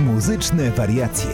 Muzyczne wariacje.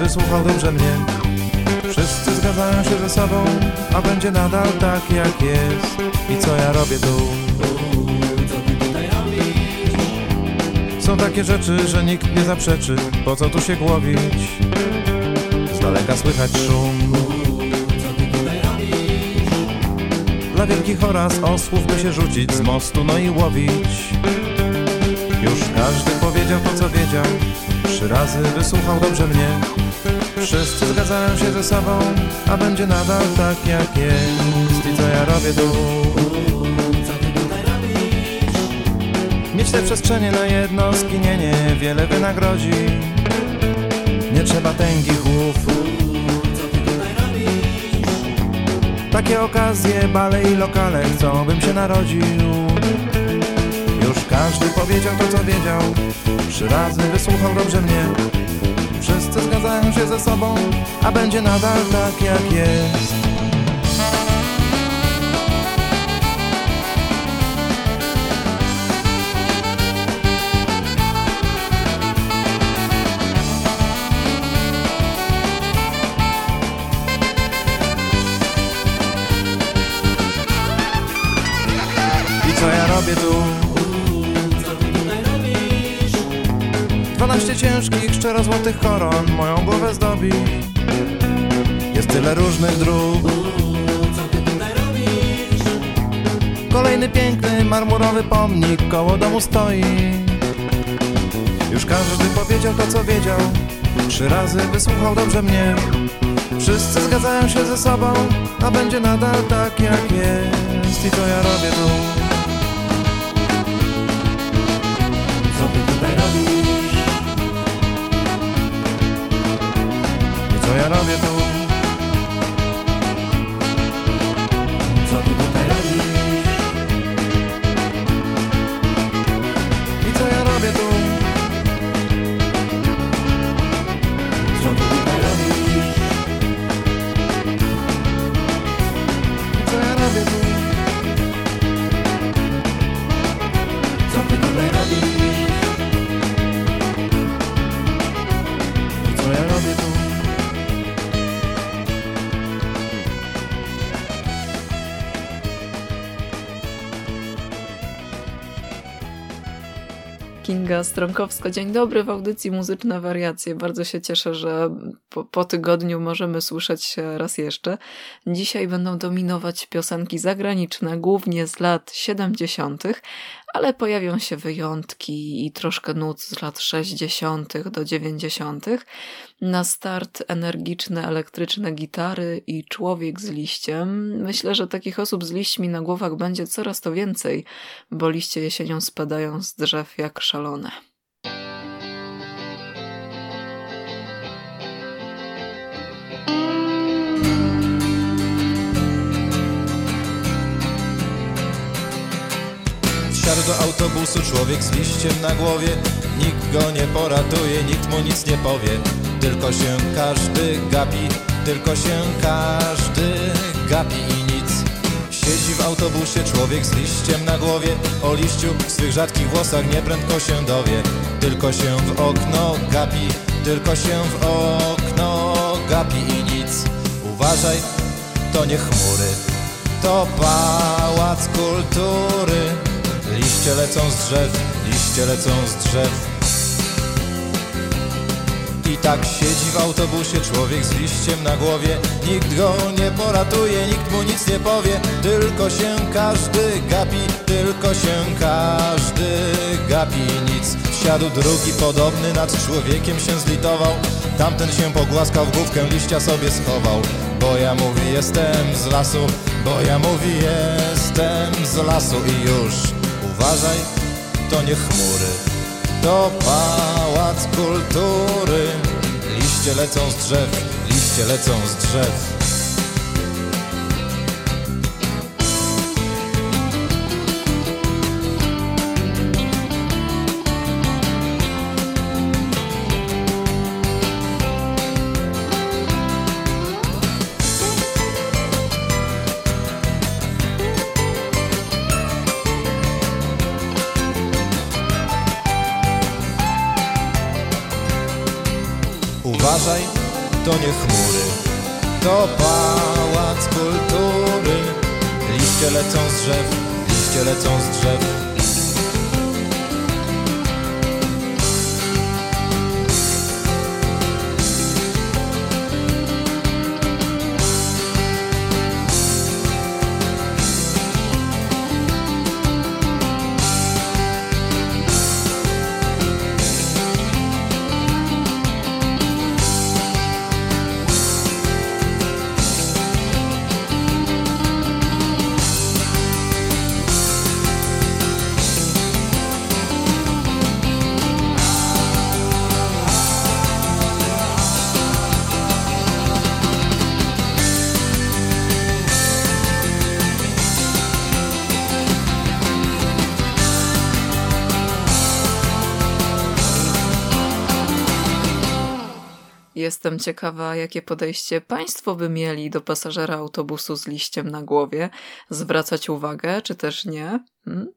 Wysłuchał dobrze mnie Wszyscy zgadzają się ze sobą A będzie nadal tak jak jest. I co ja robię tu? Są takie rzeczy, że nikt nie zaprzeczy. Po co tu się głowić? daleka słychać szum. Dla wielkich oraz osłów by się rzucić z mostu, no i łowić. Już każdy powiedział to, co wiedział. Trzy razy wysłuchał dobrze mnie Wszyscy zgadzają się ze sobą A będzie nadal tak jak jest. I co ja robię tu? Mieć te przestrzenie na jedno skinienie Wiele wynagrodzi. Nie trzeba tęgich głów. Takie okazje, bale i lokale chcą bym się narodził. Już każdy powiedział to co wiedział. Trzy razy wysłuchał dobrze mnie Wszyscy zgadzają się ze sobą A będzie nadal tak jak jest robię tu? Dwanaście ciężkich, szczerozłotych koron moją głowę zdobi. Jest tyle różnych dróg. Kolejny piękny, marmurowy pomnik koło domu stoi. Już każdy powiedział to co wiedział. Trzy razy wysłuchał dobrze mnie. Wszyscy zgadzają się ze sobą A będzie nadal tak jak jest. I to ja robię tu Kinga Stronkowska. Dzień dobry w audycji Muzyczne Wariacje. Bardzo się cieszę, że po, po, tygodniu możemy słyszeć się raz jeszcze. Dzisiaj będą dominować piosenki zagraniczne, głównie z lat 70., ale pojawią się wyjątki i troszkę nut z lat 60. do 90. Na start energiczne, elektryczne gitary i człowiek z liściem. Myślę, że takich osób z liśćmi na głowach będzie coraz to więcej, bo liście jesienią spadają z drzew jak szalone. Do autobusu człowiek z liściem na głowie. Nikt go nie poratuje, nikt mu nic nie powie. Tylko się każdy gapi, tylko się każdy gapi i nic. Siedzi w autobusie człowiek z liściem na głowie. O liściu w swych rzadkich włosach nieprędko się dowie. Tylko się w okno gapi, tylko się w okno gapi i nic. Uważaj, to nie chmury, to pałac kultury Liście lecą z drzew, liście lecą z drzew. Tak siedzi w autobusie człowiek z liściem na głowie. Nikt go nie poratuje, nikt mu nic nie powie. Tylko się każdy gapi, tylko się każdy gapi. Nic. Wsiadł drugi podobny nad człowiekiem się zlitował. Tamten się pogłaskał w główkę liścia sobie schował. Bo ja mówi jestem z lasu, bo ja mówi jestem z lasu. I już uważaj, to nie chmury, to pałac kultury. Liście lecą z drzew, liście lecą z drzew to nie chmury, to pałac kultury. Liście lecą z drzew, liście lecą z drzew Jestem ciekawa, jakie podejście Państwo by mieli do pasażera autobusu z liściem na głowie. Zwracać uwagę, czy też nie? Hmm?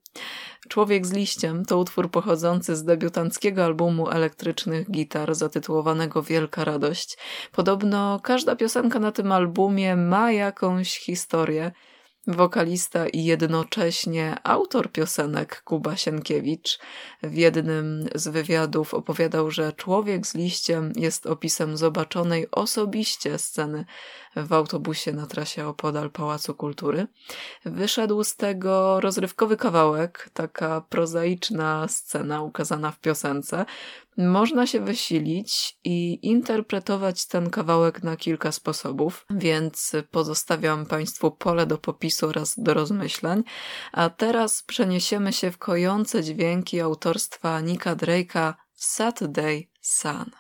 Człowiek z liściem to utwór pochodzący z debiutanckiego albumu elektrycznych gitar zatytułowanego Wielka Radość. Podobno każda piosenka na tym albumie ma jakąś historię wokalista i jednocześnie autor piosenek Kuba Sienkiewicz w jednym z wywiadów opowiadał, że człowiek z liściem jest opisem zobaczonej osobiście sceny w autobusie na trasie opodal Pałacu Kultury. Wyszedł z tego rozrywkowy kawałek, taka prozaiczna scena ukazana w piosence. Można się wysilić i interpretować ten kawałek na kilka sposobów, więc pozostawiam Państwu pole do popisu oraz do rozmyślań. A teraz przeniesiemy się w kojące dźwięki autorstwa Nika Drake'a Saturday Sun.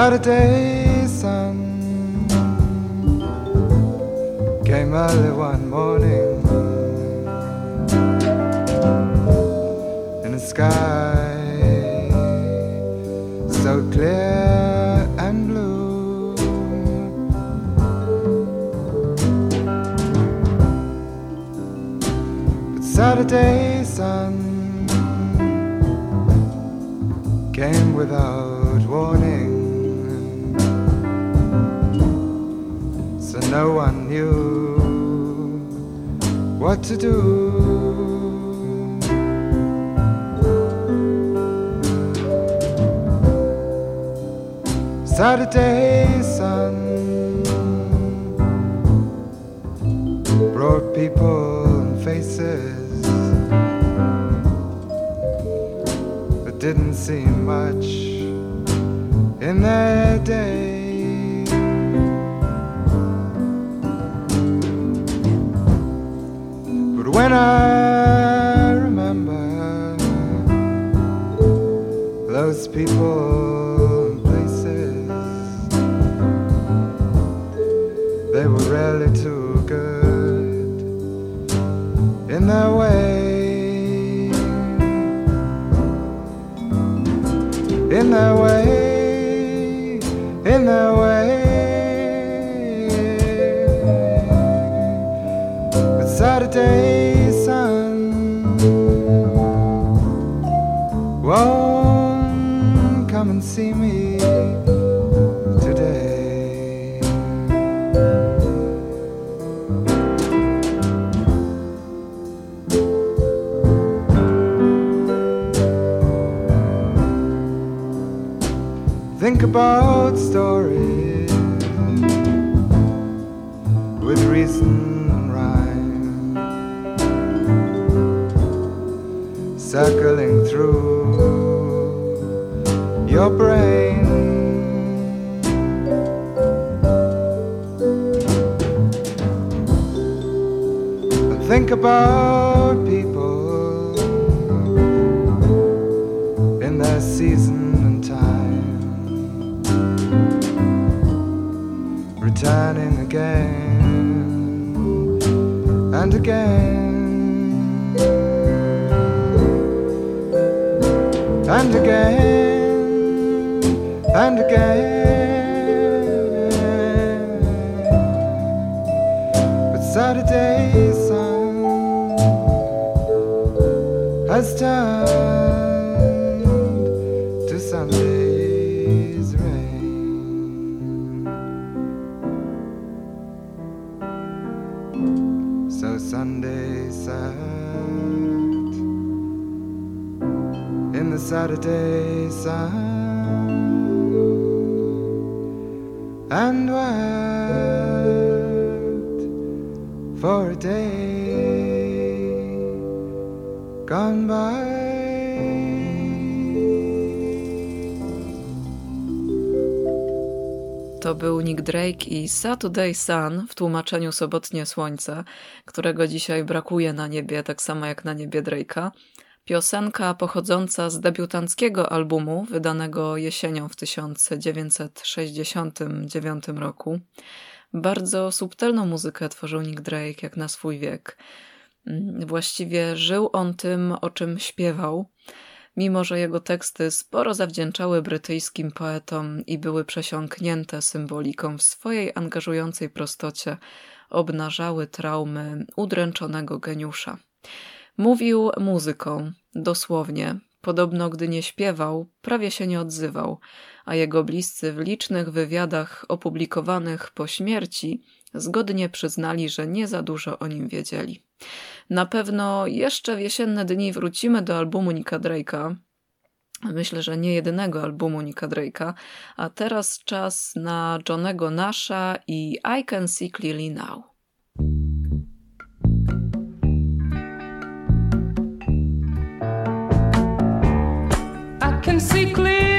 Saturday sun came early one morning. In the sky. So clear and blue. But Saturday no one knew what to do. Saturday sun brought people and faces that didn't seem much in their day. Has turned to Sunday's rain. So Sunday sat in the Saturday sun and wept To był Nick Drake i Saturday Sun w tłumaczeniu Sobotnie Słońce, którego dzisiaj brakuje na niebie, tak samo jak na niebie Drake'a. Piosenka pochodząca z debiutanckiego albumu, wydanego jesienią w 1969 roku. Bardzo subtelną muzykę tworzył Nick Drake, jak na swój wiek. Mm, Właściwie żył on tym, o czym śpiewał, mimo że jego teksty sporo zawdzięczały brytyjskim poetom i były przesiąknięte symboliką w swojej angażującej prostocie, obnażały traumy udręczonego geniusza. Mówił muzyką, dosłownie. Podobno, gdy nie śpiewał, prawie się nie odzywał, a jego bliscy w licznych wywiadach opublikowanych po śmierci zgodnie przyznali, że nie za dużo o nim wiedzieli. Na pewno jeszcze w jesienne dni wrócimy do albumu Nika Drake'a. Myślę, że nie jedynego albumu Nika Drake'a, a teraz czas na Johnego Nasha i I Can See Clearly Now. I can see clearly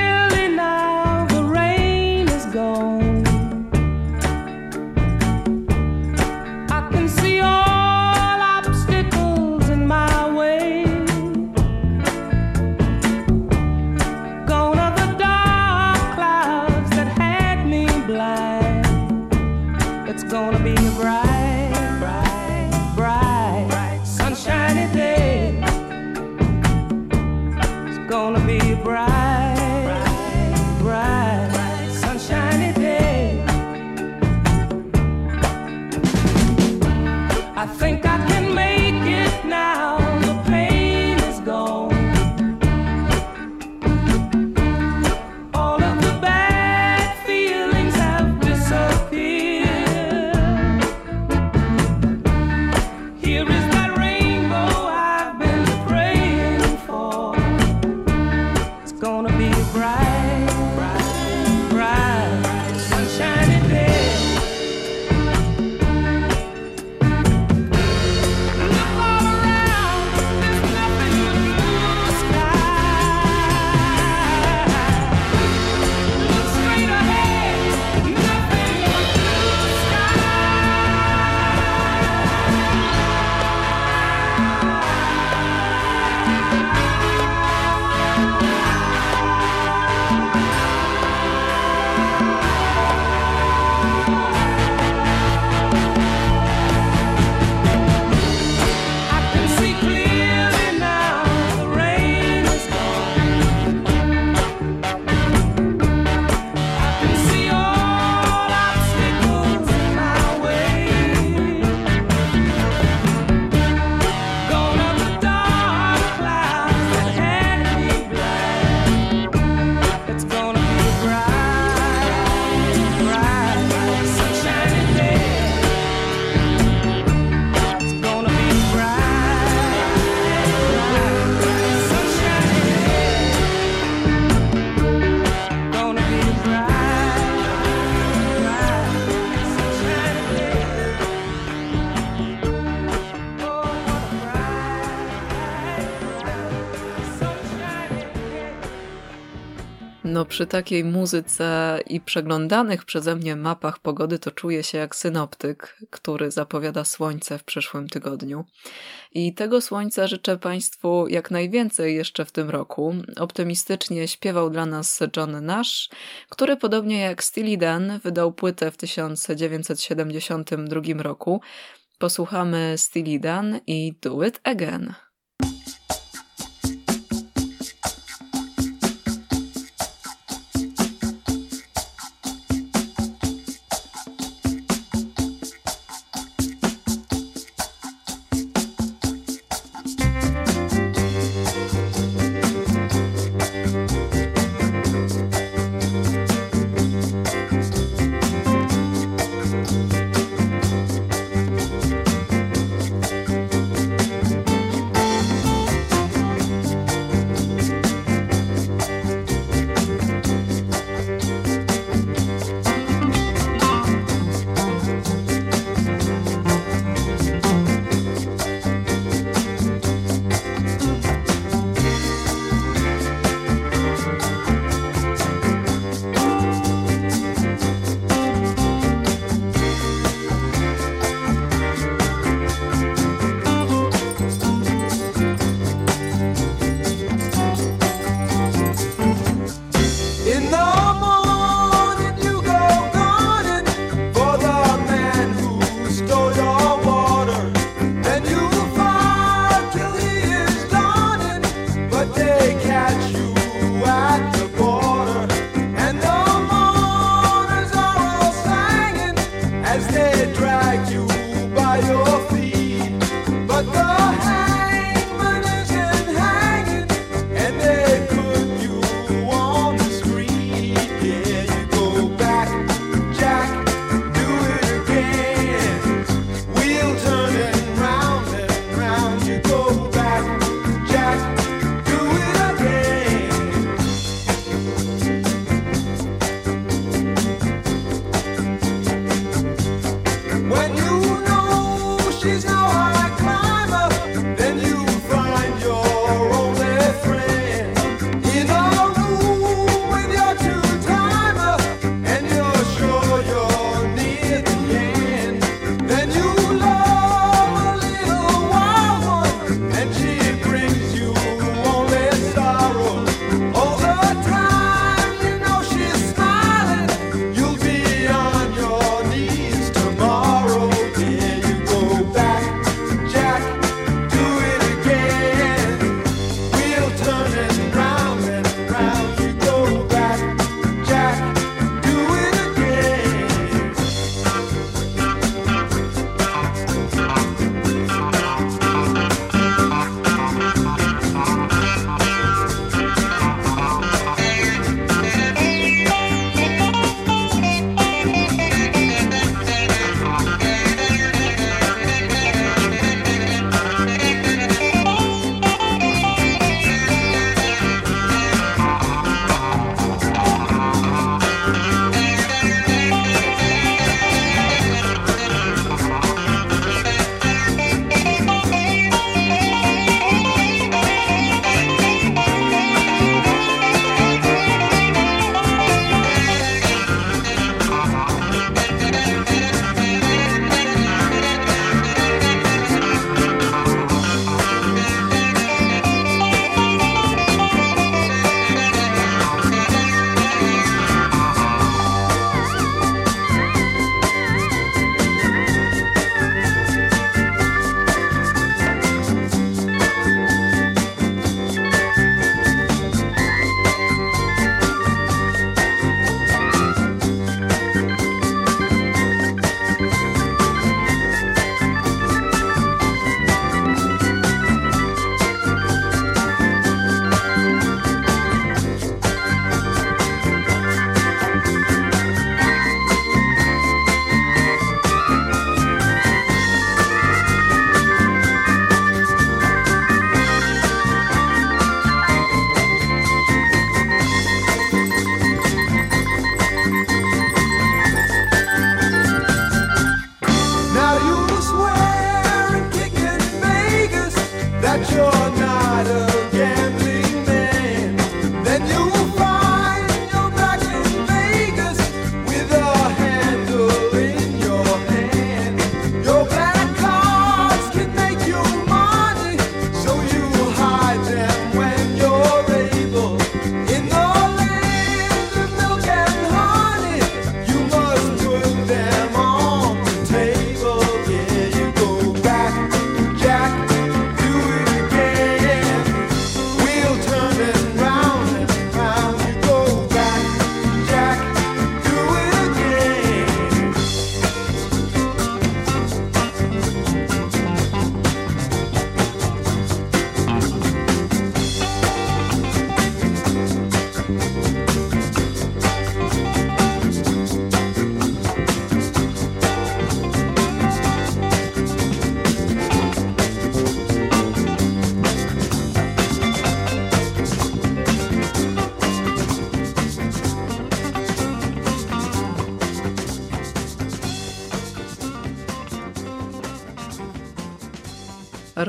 przy takiej muzyce i przeglądanych przeze mnie mapach pogody to czuję się jak synoptyk, który zapowiada słońce w przyszłym tygodniu. I tego słońca życzę Państwu jak najwięcej jeszcze w tym roku. Optymistycznie śpiewał dla nas John Nash, który podobnie jak Steely Dan wydał płytę w 1972 roku. Posłuchamy Steely Dan i Do It Again.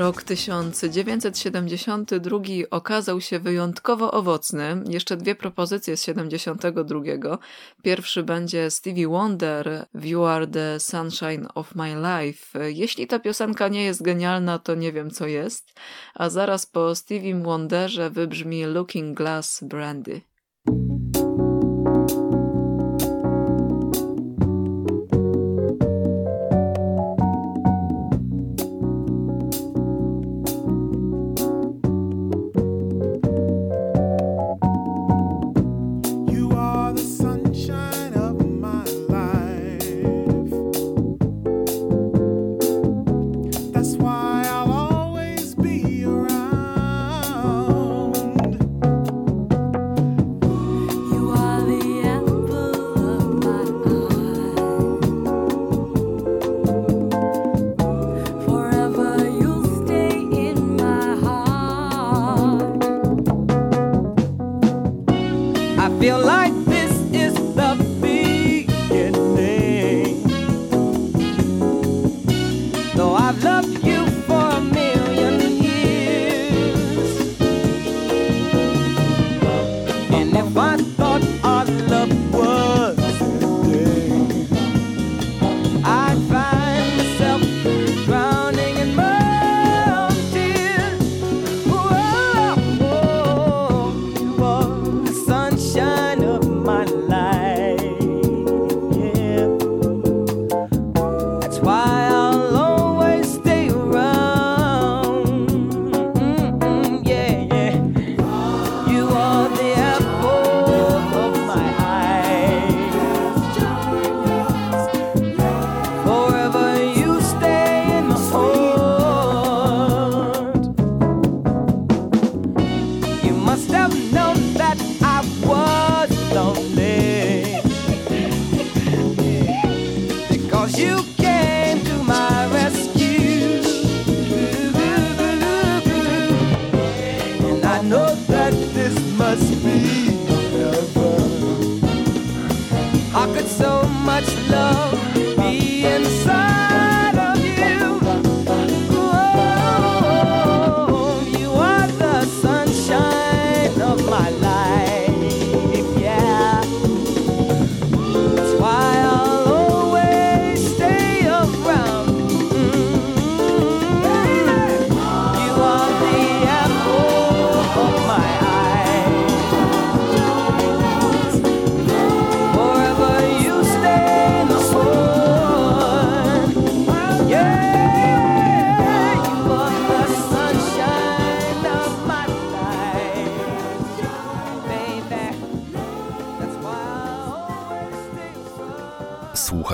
Rok 1972 okazał się wyjątkowo owocny. Jeszcze dwie propozycje z 72. Pierwszy będzie Stevie Wonder, You Are the Sunshine of My Life. Jeśli ta piosenka nie jest genialna, to nie wiem co jest. A zaraz po Stevie Wonderze wybrzmi Looking Glass Brandy.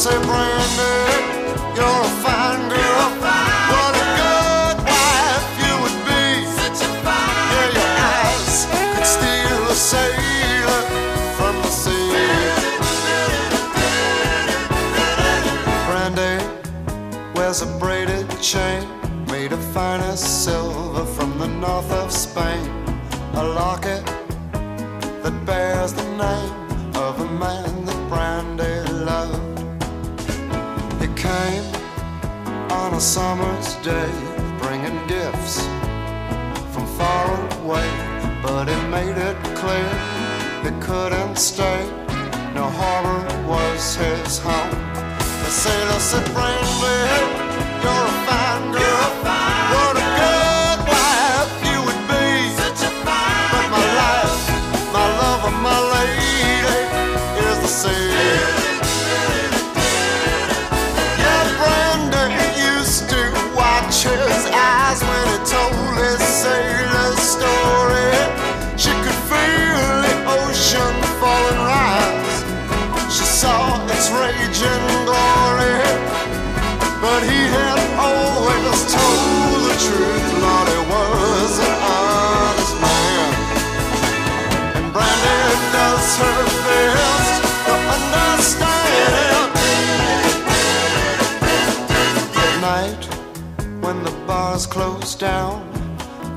Say, Brandy, on a summer's day, bringing gifts from far away, but he made it clear he couldn't stay. No harbor was his home. The sailor said, Brandy, you're a fine girl. Its raging glory. But he had always told the truth, Lord, he was an honest man. And Brandy does her best to understand. At night, when the bars close down,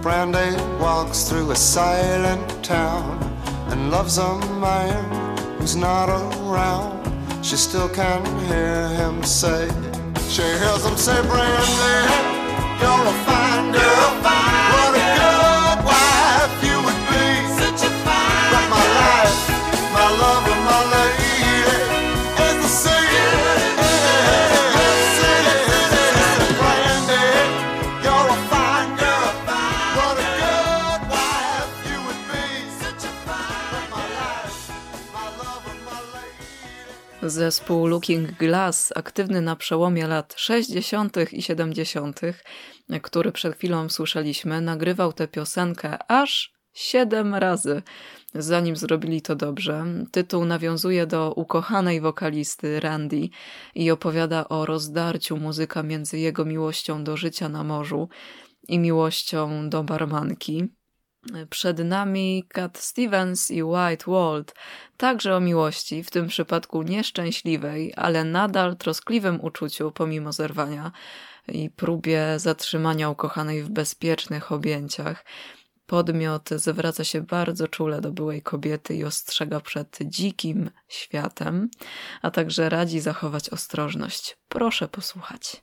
Brandy walks through a silent town and loves a man who's not around. She still can hear him say, she hears him say, Brandy, you're a fine girl. What Zespół Looking Glass, aktywny na przełomie lat 60. i 70., który przed chwilą słyszeliśmy, nagrywał tę piosenkę aż siedem razy, zanim zrobili to dobrze. Tytuł nawiązuje do ukochanej wokalisty Randy i opowiada o rozdarciu muzyka między jego miłością do życia na morzu i miłością do barmanki. Przed nami Cat Stevens i White Walt, także o miłości, w tym przypadku nieszczęśliwej, ale nadal troskliwym uczuciu pomimo zerwania i próbie zatrzymania ukochanej w bezpiecznych objęciach. Podmiot zwraca się bardzo czule do byłej kobiety i ostrzega przed dzikim światem, a także radzi zachować ostrożność. Proszę posłuchać.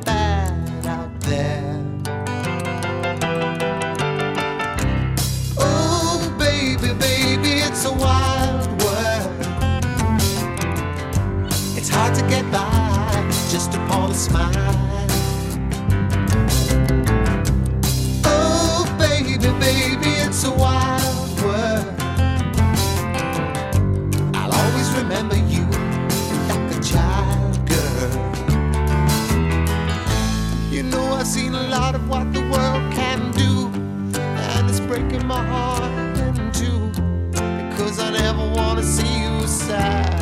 just upon a smile. Oh, baby, baby, it's a wild world. I'll always remember you like a child girl. You know, I've seen a lot of what the world can do and it's breaking my heart in two because I never want to see you sad,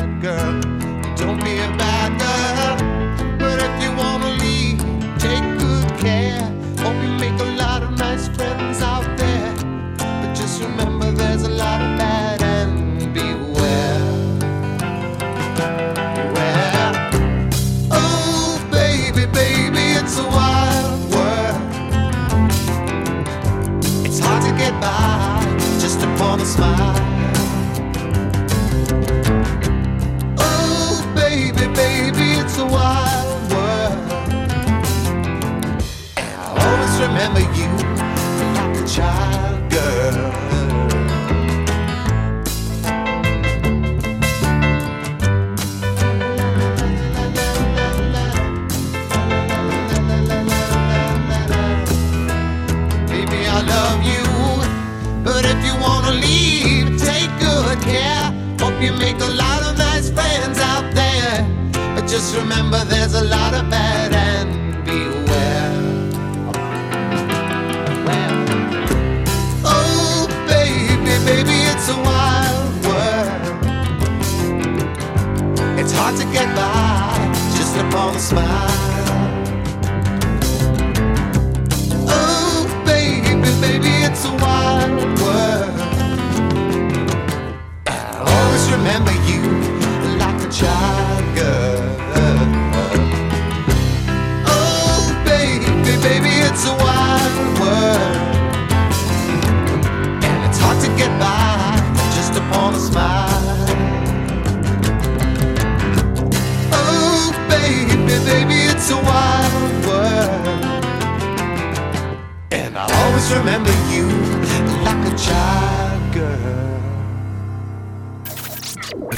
always remember you like a child girl.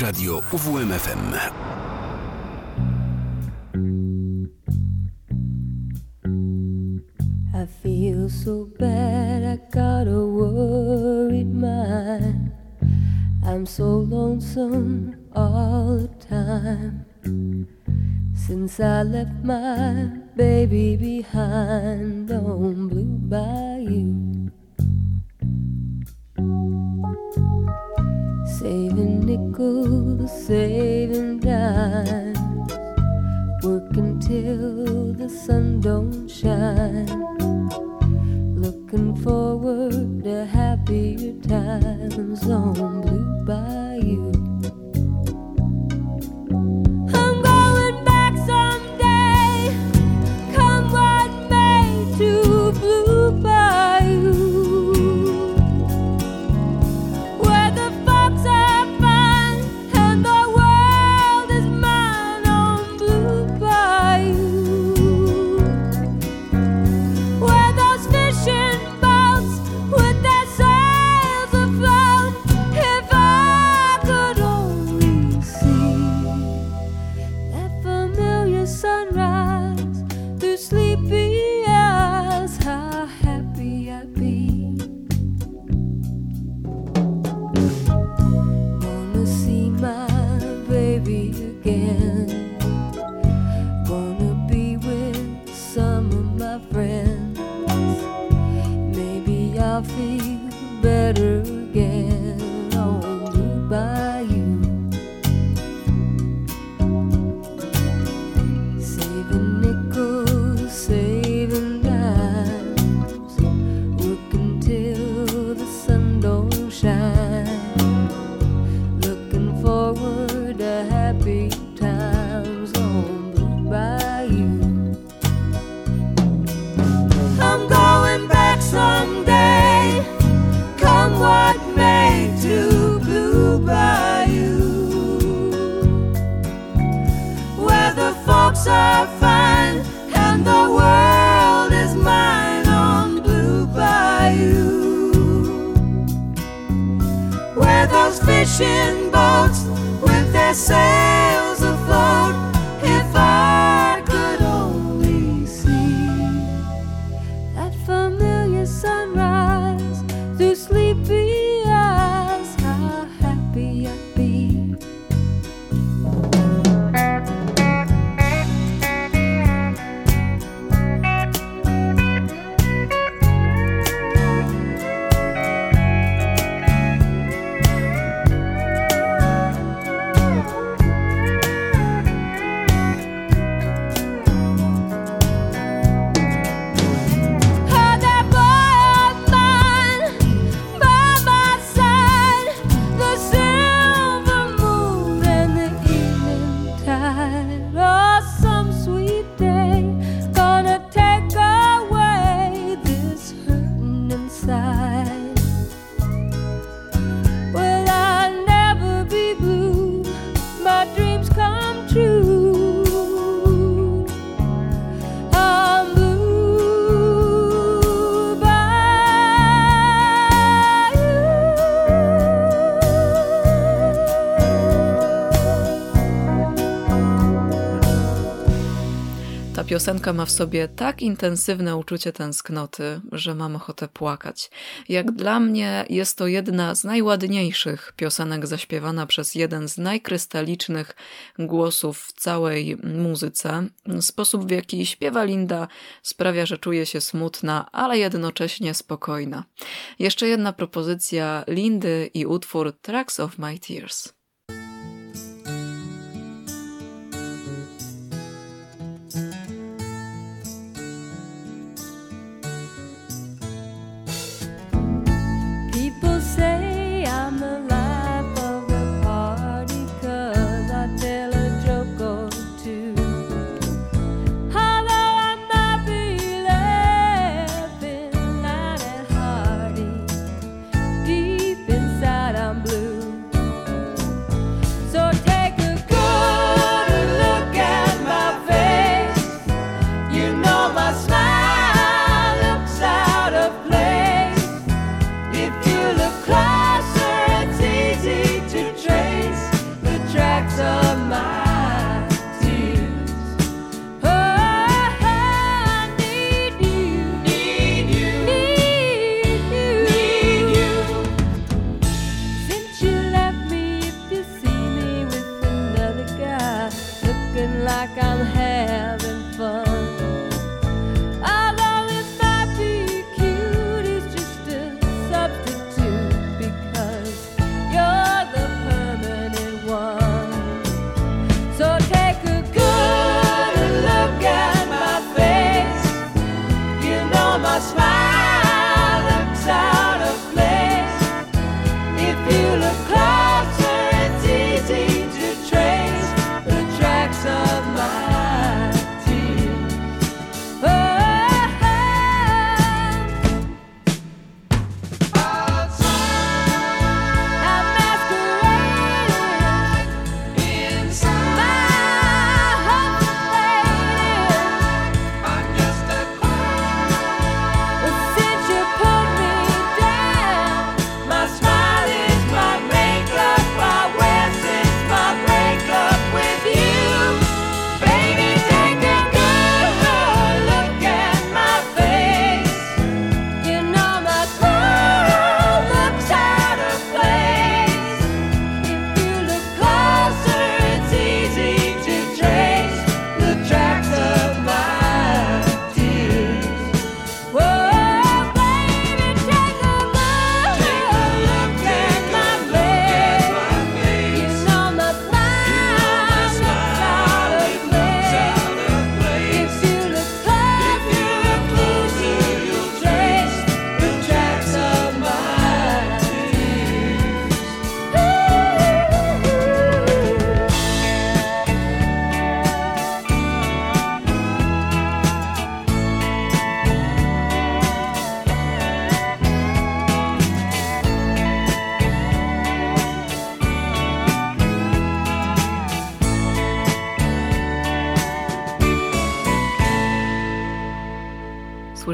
Radio UWMFM. I feel so bad, I got a worried mind. I'm so lonesome all the time. Since I left my baby behind on Blue Bayou. Saving nickels, saving dimes, working till the sun don't shine. Looking forward to happier times on Blue Bayou. Piosenka ma w sobie tak intensywne uczucie tęsknoty, że mam ochotę płakać. Jak dla mnie jest to jedna z najładniejszych piosenek zaśpiewana przez jeden z najkrystalicznych głosów w całej muzyce. Sposób w jaki śpiewa Linda sprawia, że czuję się smutna, ale jednocześnie spokojna. Jeszcze jedna propozycja Lindy i utwór Tracks of My Tears.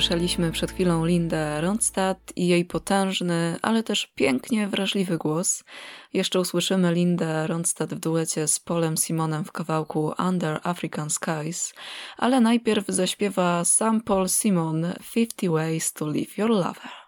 Usłyszeliśmy przed chwilą Lindę Ronstadt i jej potężny, ale też pięknie wrażliwy głos. Jeszcze usłyszymy Lindę Ronstadt w duecie z Polem Simonem w kawałku Under African Skies, ale najpierw zaśpiewa sam Paul Simon 50 Ways to Leave Your Lover.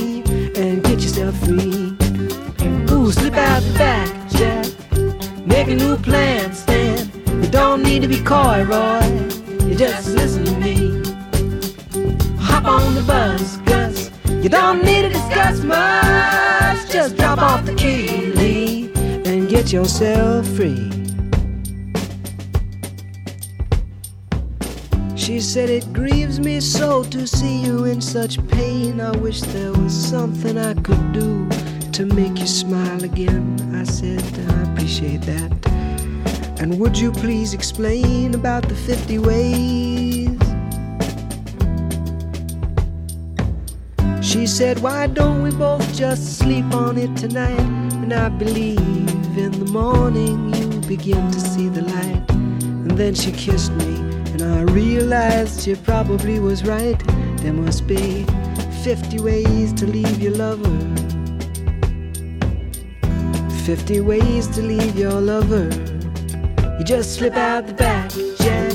free. Ooh, slip out the back, Jack. Make a new plan, Stan. You don't need to be coy, Roy. You just listen to me. Hop on the bus, Gus. You don't need to discuss much. Just drop off the key, Lee, and get yourself free. She said, It grieves me so to see you in such pain. I wish there was something I could do to make you smile again. I said, I appreciate that. And would you please explain about the 50 ways? She said, Why don't we both just sleep on it tonight? And I believe in the morning you begin to see the light. And then she kissed me, I realized she probably was right. There must be 50 ways to leave your lover. 50 ways to leave your lover. You just slip out the back, Jack.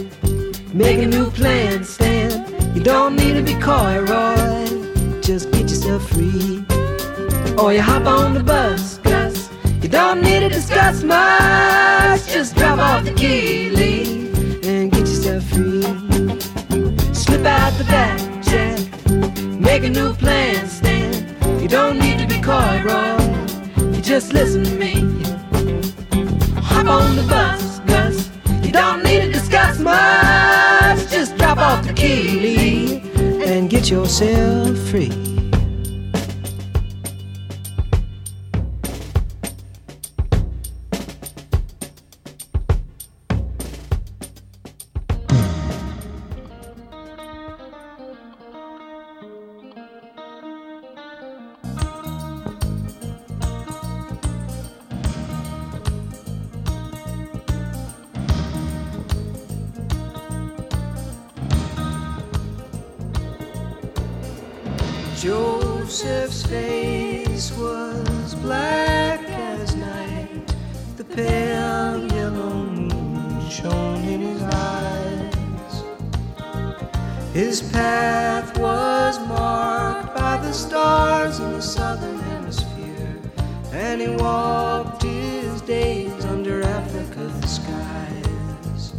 Make a new plan, Stan. You don't need to be coy, Roy. Just get yourself free. Or you hop on the bus, Gus. You don't need to discuss much. Just drop off the key, Lee, free. Slip out the back, Jack. Make a new plan, Stan. You don't need to be coy, Roy. You just listen to me. Hop on the bus, Gus. You don't need to discuss much. Just drop off the key, and get yourself free. Joseph's face was black as night. The pale yellow moon shone in his eyes. His path was marked by the stars in the southern hemisphere, and he walked his days under Africa's skies.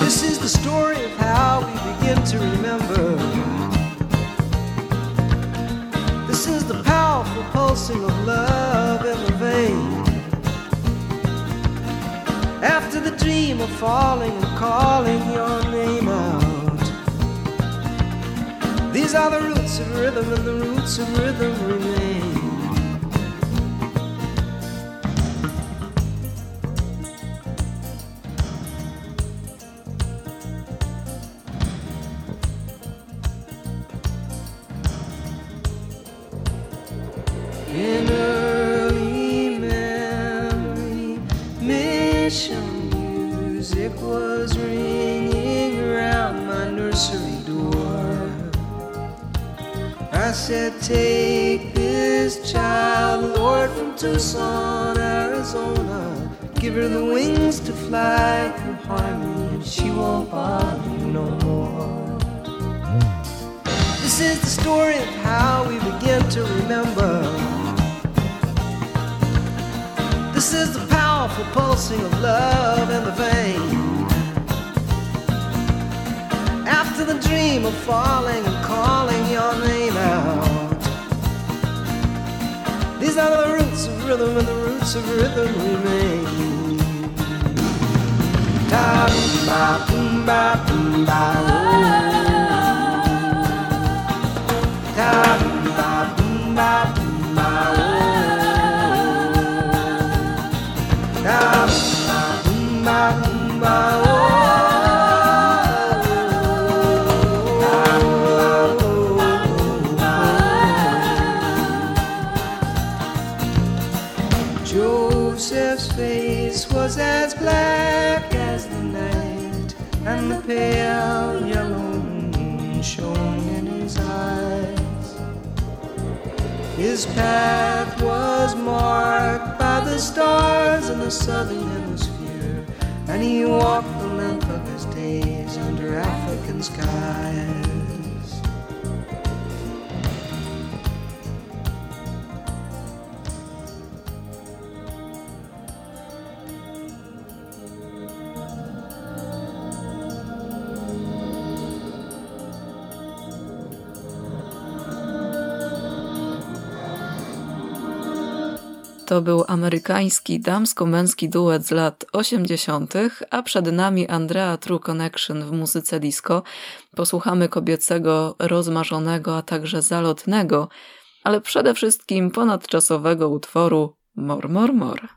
This is the story of how we begin to remember. Pulsing of love in the vein. After the dream of falling and calling your name out. These are the roots of rhythm, and the roots of rhythm remain. Dream of falling and calling your name out. These are the roots of rhythm, and the roots of rhythm remain. Da ba boom ba ba oh. Da ba ba His path was marked by the stars in the southern hemisphere, and he walked To był amerykański damsko-męski duet z lat 80., a przed nami Andrea True Connection w muzyce disco. Posłuchamy kobiecego, rozmarzonego, a także zalotnego, ale przede wszystkim ponadczasowego utworu Mor Mor Mor.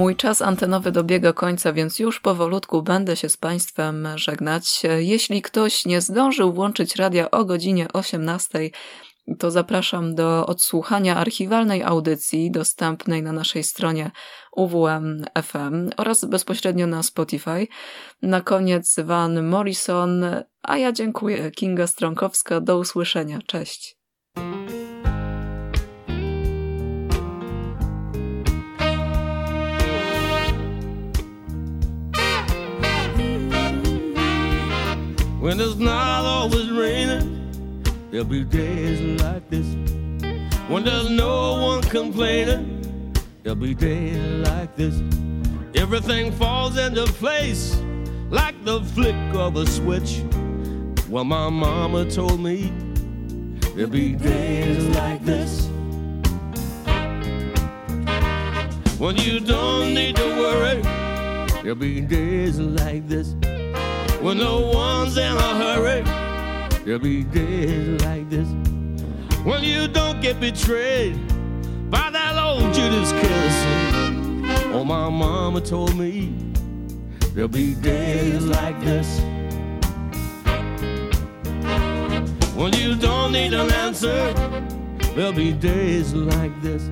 Mój czas antenowy dobiega końca, więc już powolutku będę się z Państwem żegnać. Jeśli ktoś nie zdążył włączyć radia o godzinie 18, to zapraszam do odsłuchania archiwalnej audycji dostępnej na naszej stronie UWM.fm oraz bezpośrednio na Spotify. Na koniec Van Morrison, a ja dziękuję. Kinga Stronkowska, do usłyszenia. Cześć. When it's not always raining, there'll be days like this. When there's no one complaining, there'll be days like this. Everything falls into place like the flick of a switch. Well, my mama told me there'll be days like this. When you don't need to worry, there'll be days like this. When no one's in a hurry, there'll be days like this. When you don't get betrayed by that old Judas kiss. Oh, my mama told me there'll be days like this. When you don't need an answer, there'll be days like this.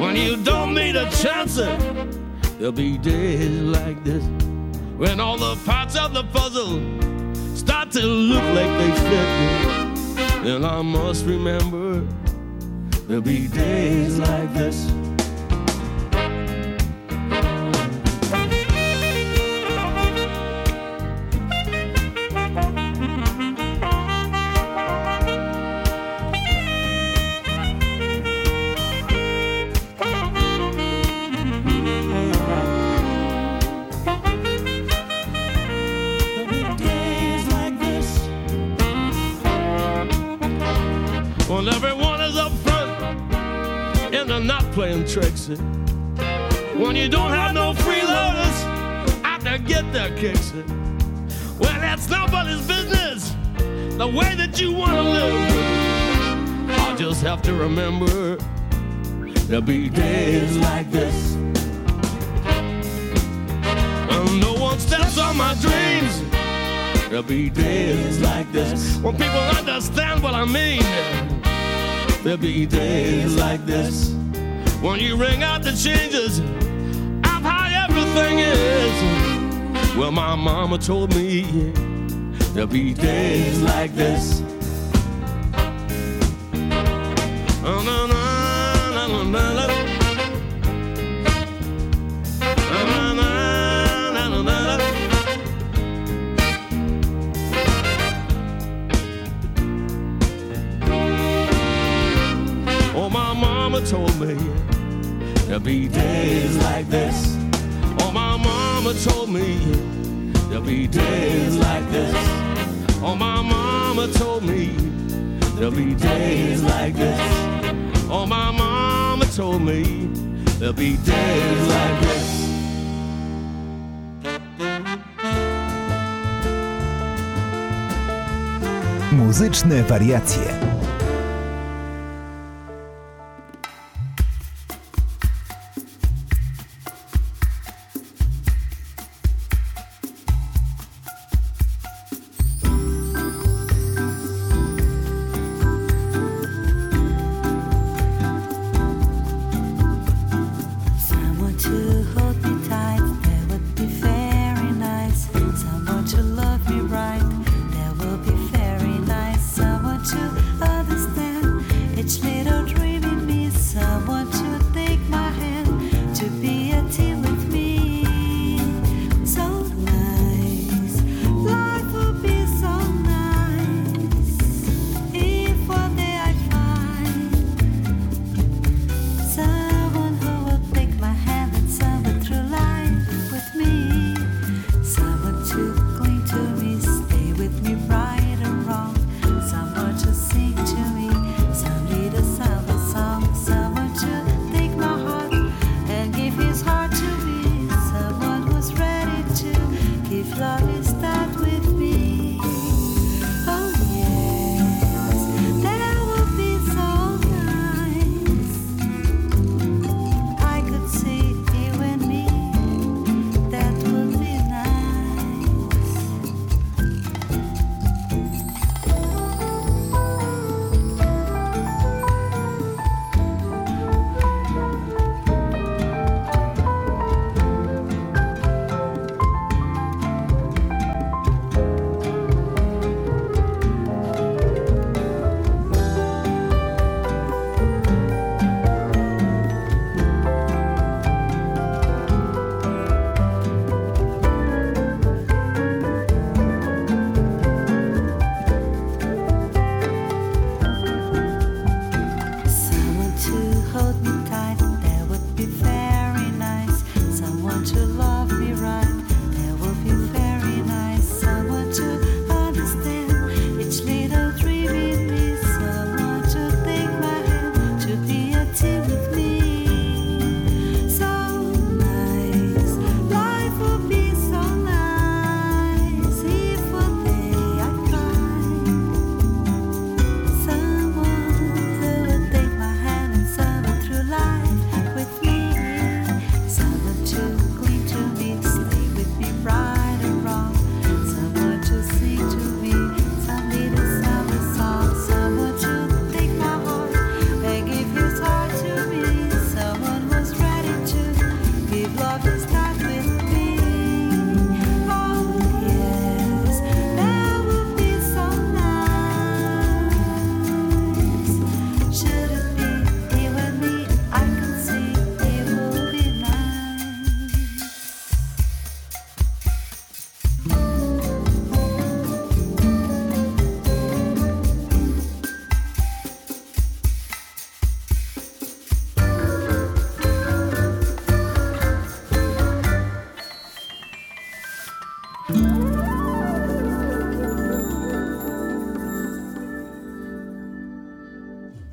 When you don't need a chance, there'll be days like this. When all the parts of the puzzle start to look like they fit, then I must remember there'll be days like this. Tricks. When you don't have no freeloaders out to get their kicks. Well, that's nobody's business. The way that you want to live. I just have to remember there'll be days like this. When no one steps on my dreams. There'll be days like this when people understand what I mean. There'll be days like this when you ring out the changes of how everything is. Well, my mama told me there'll be days like this. There'll be days like this. Oh, my mama told me there'll be days like this. Oh, my mama told me there'll be days like this. Oh, my mama told me there'll be days like this. Muzyczne wariacje.